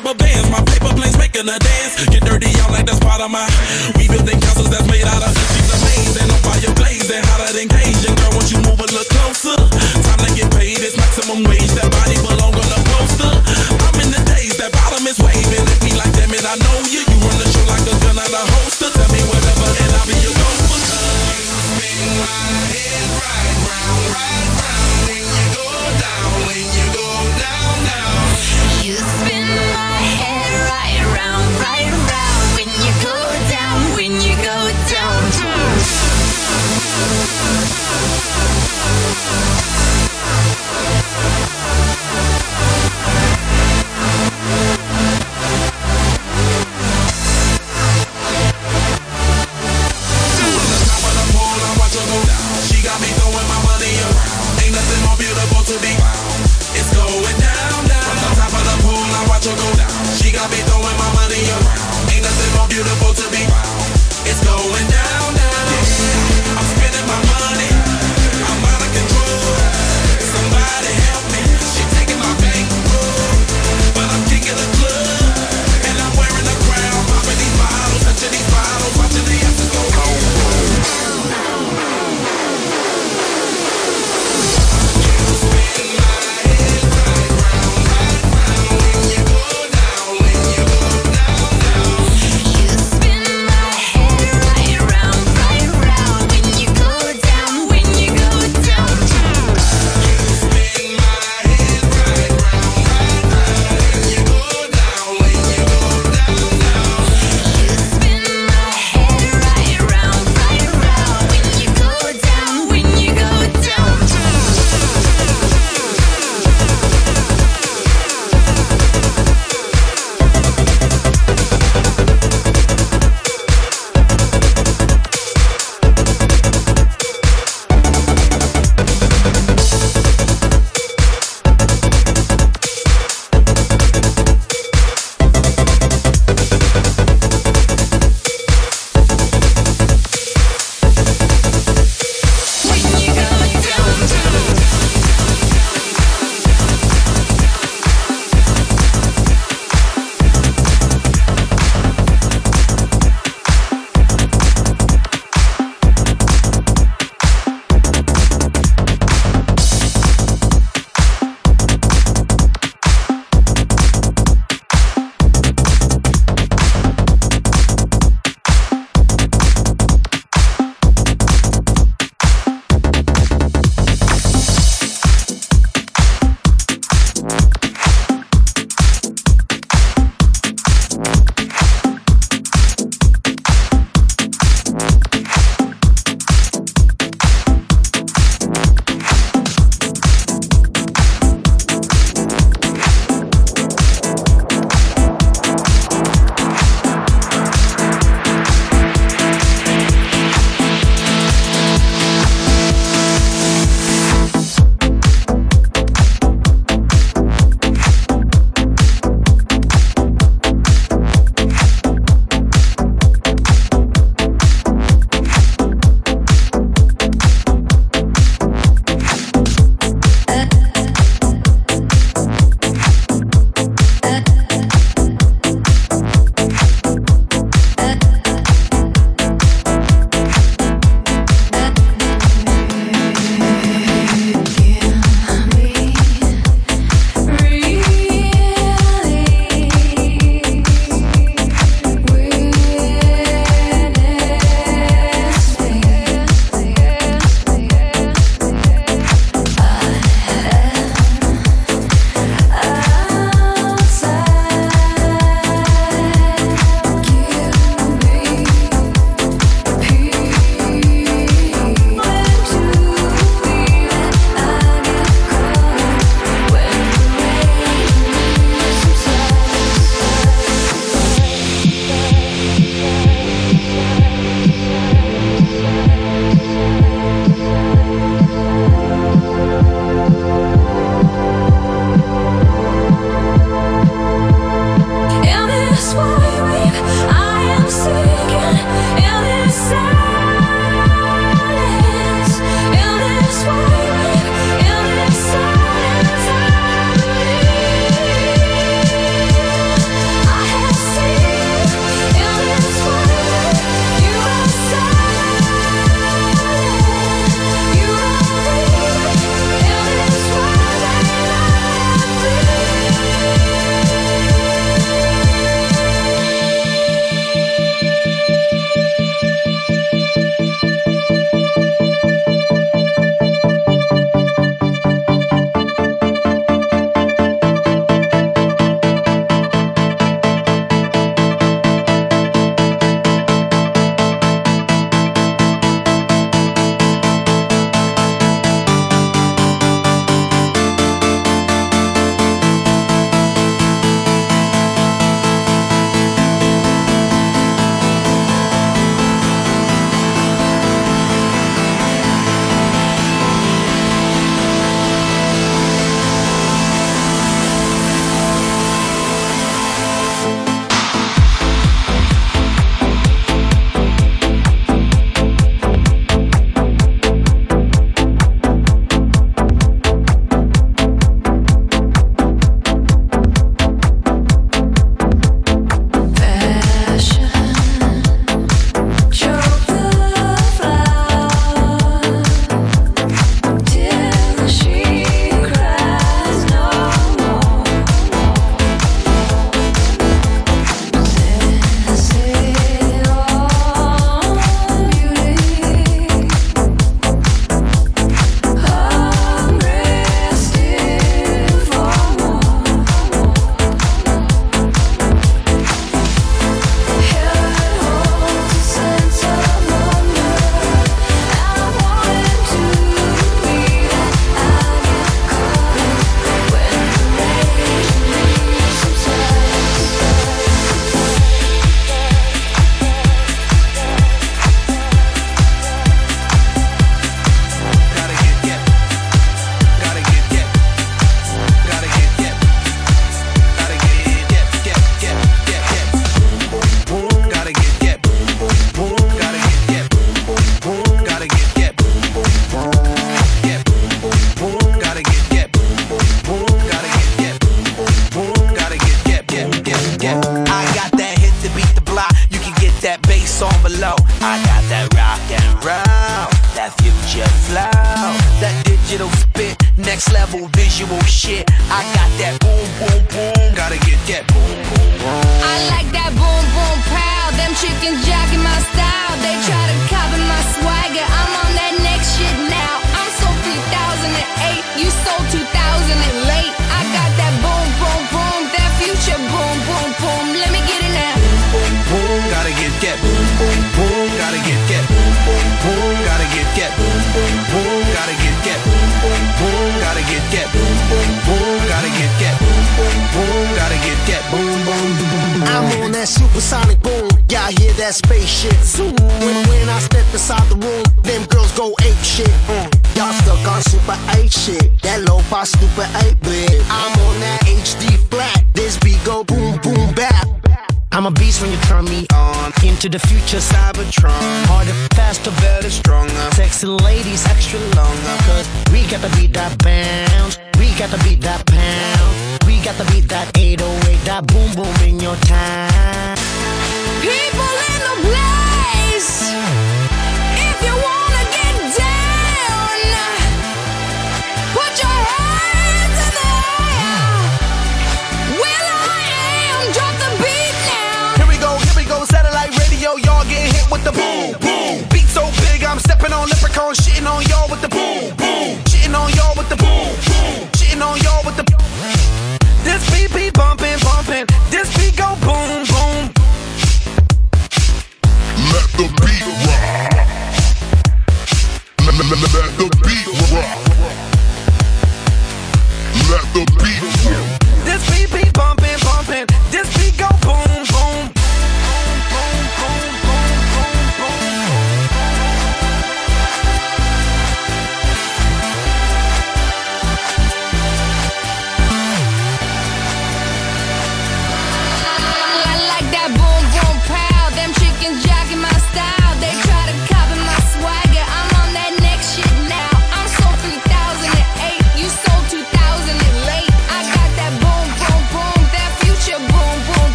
rubber bands. My paper planes making a dance. Get dirty, y'all like that's part of my. We building castles that's made out of. She's amazing, on fire blazing, hotter than Cajun. Girl, won't you move a little closer? Time to get paid. It's maximum wage. That body belong on the poster. I'm in the days that bottom is waving. It be like, damn it, I know you. You run the show like a gun out of holster. Tell me whatever, and I'll be your gopher. Spin my head right round, right.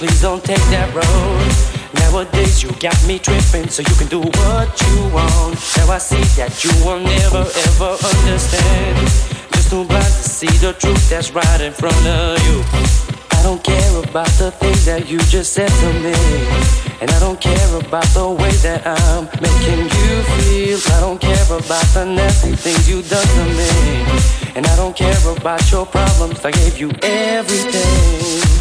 Please don't take that road. Nowadays you got me tripping, so you can do what you want. Now I see that you will never ever understand. Just too blind to see the truth that's right in front of you. I don't care about the things that you just said to me. And I don't care about the way that I'm making you feel. I don't care about the nasty things you done to me. And I don't care about your problems. I gave you everything.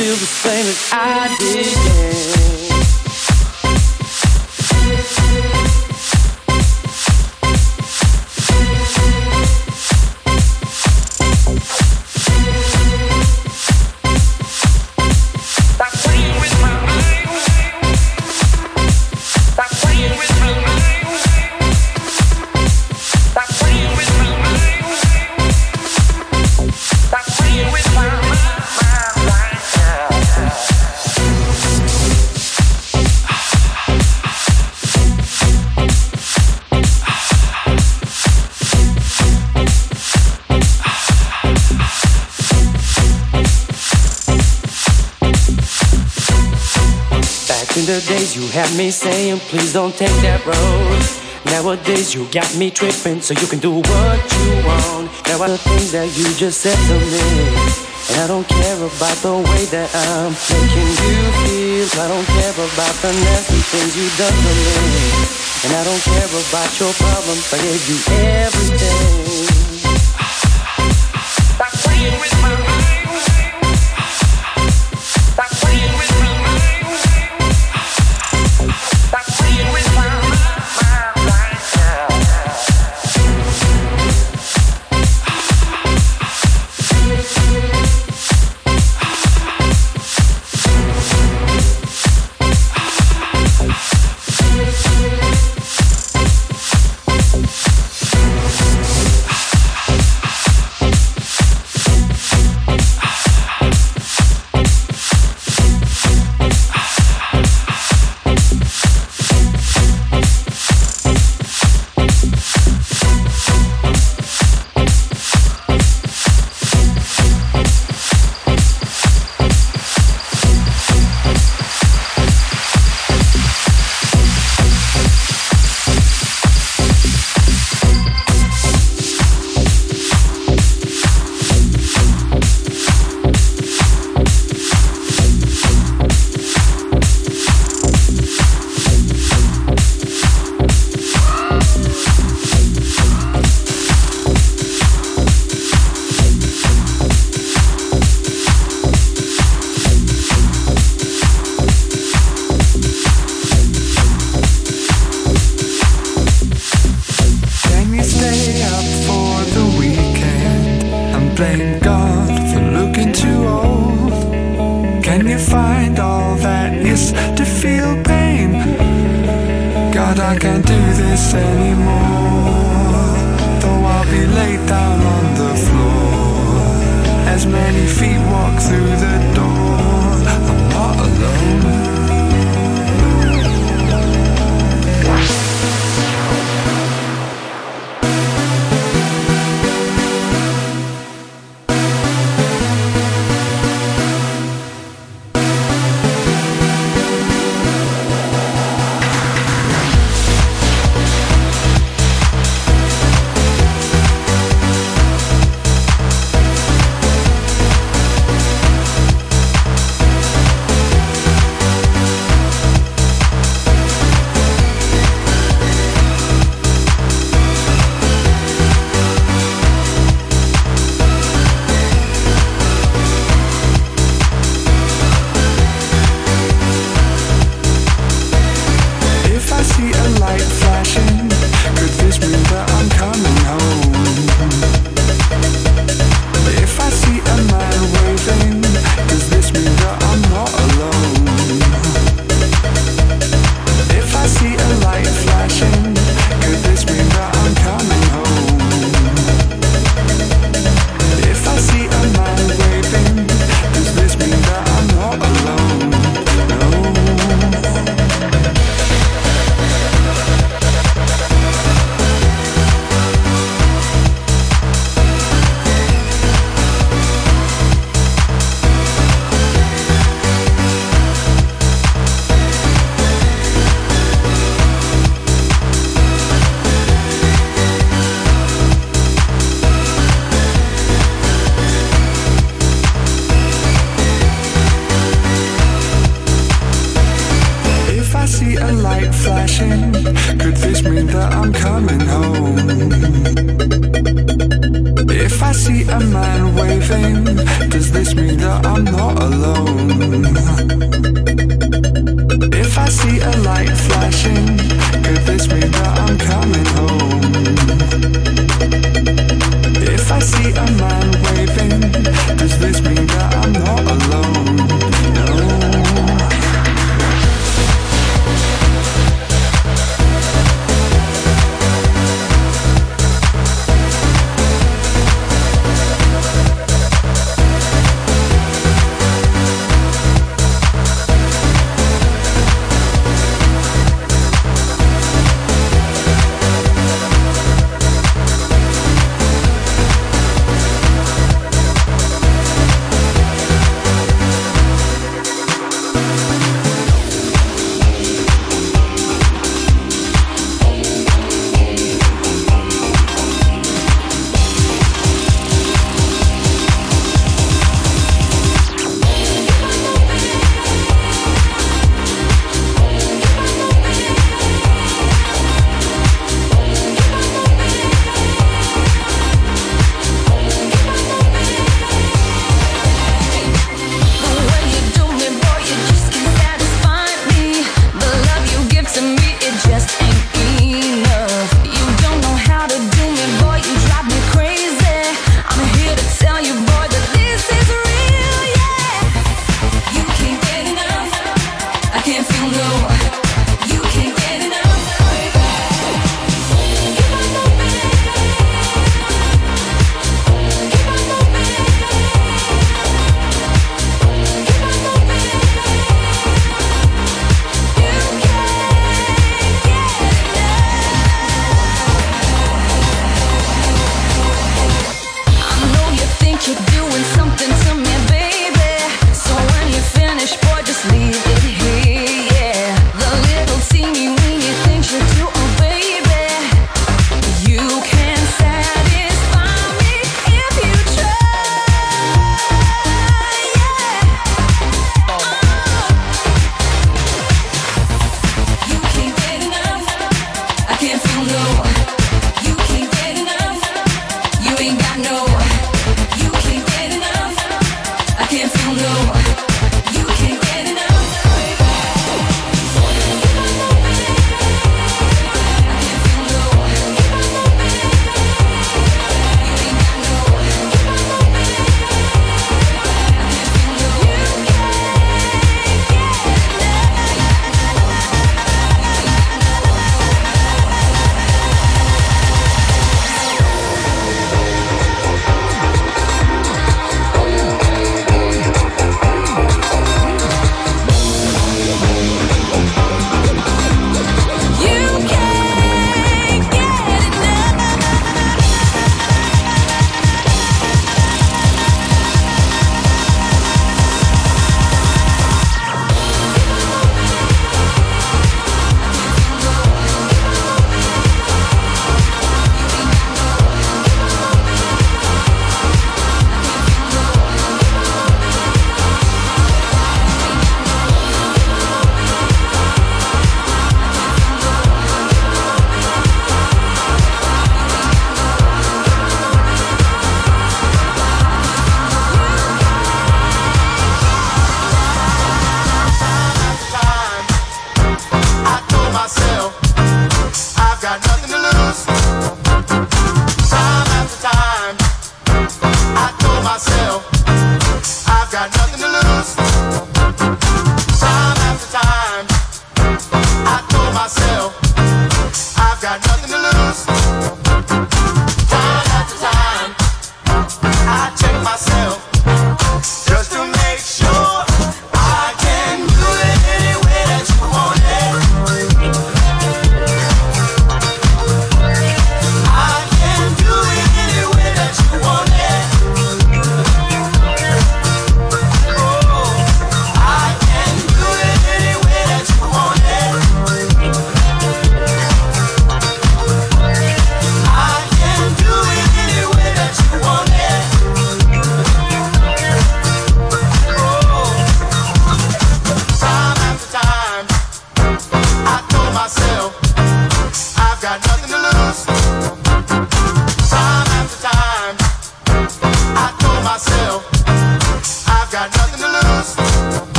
Feel the same as I did. Yeah. You had me saying, please don't take that road. Nowadays you got me tripping, so you can do what you want. Now I the things that you just said to me, and I don't care about the way that I'm making you feel. I don't care about the nasty things you done to me, and I don't care about your problems. I gave you everything.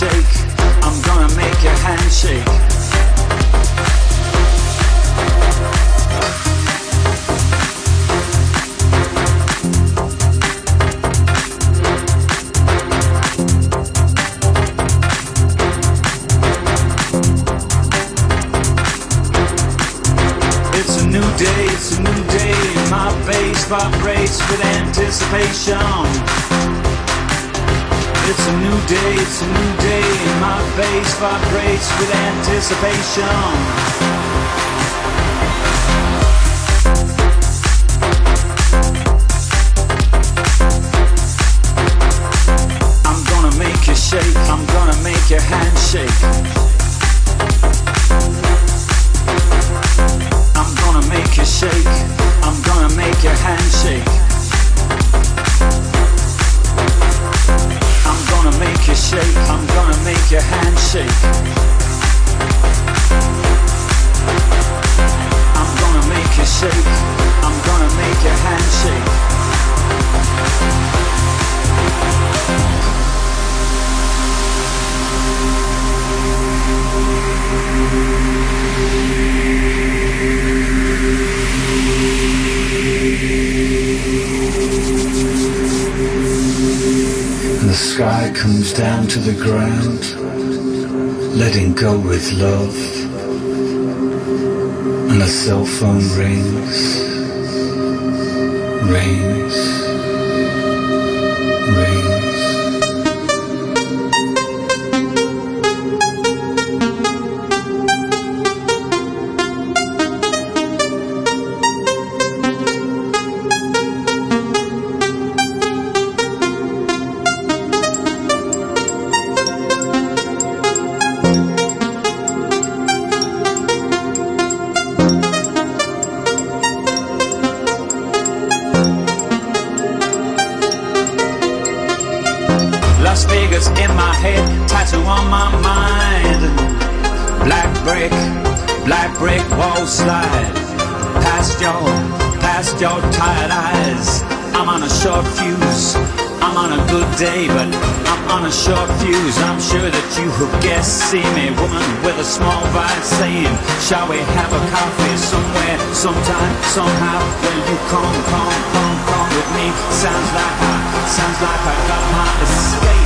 shake. I'm gonna make your hands shake. It's a new day, it's a new day. My bass vibrates with anticipation day, it's a new day, and my face vibrates with anticipation. comes down to the ground, letting go with love. And a cell phone rings, rings. see me, woman with a small vice saying, Shall we have a coffee somewhere, sometime, somehow? Will you come, come, come, come with me? Sounds like I, sounds like I got my escape.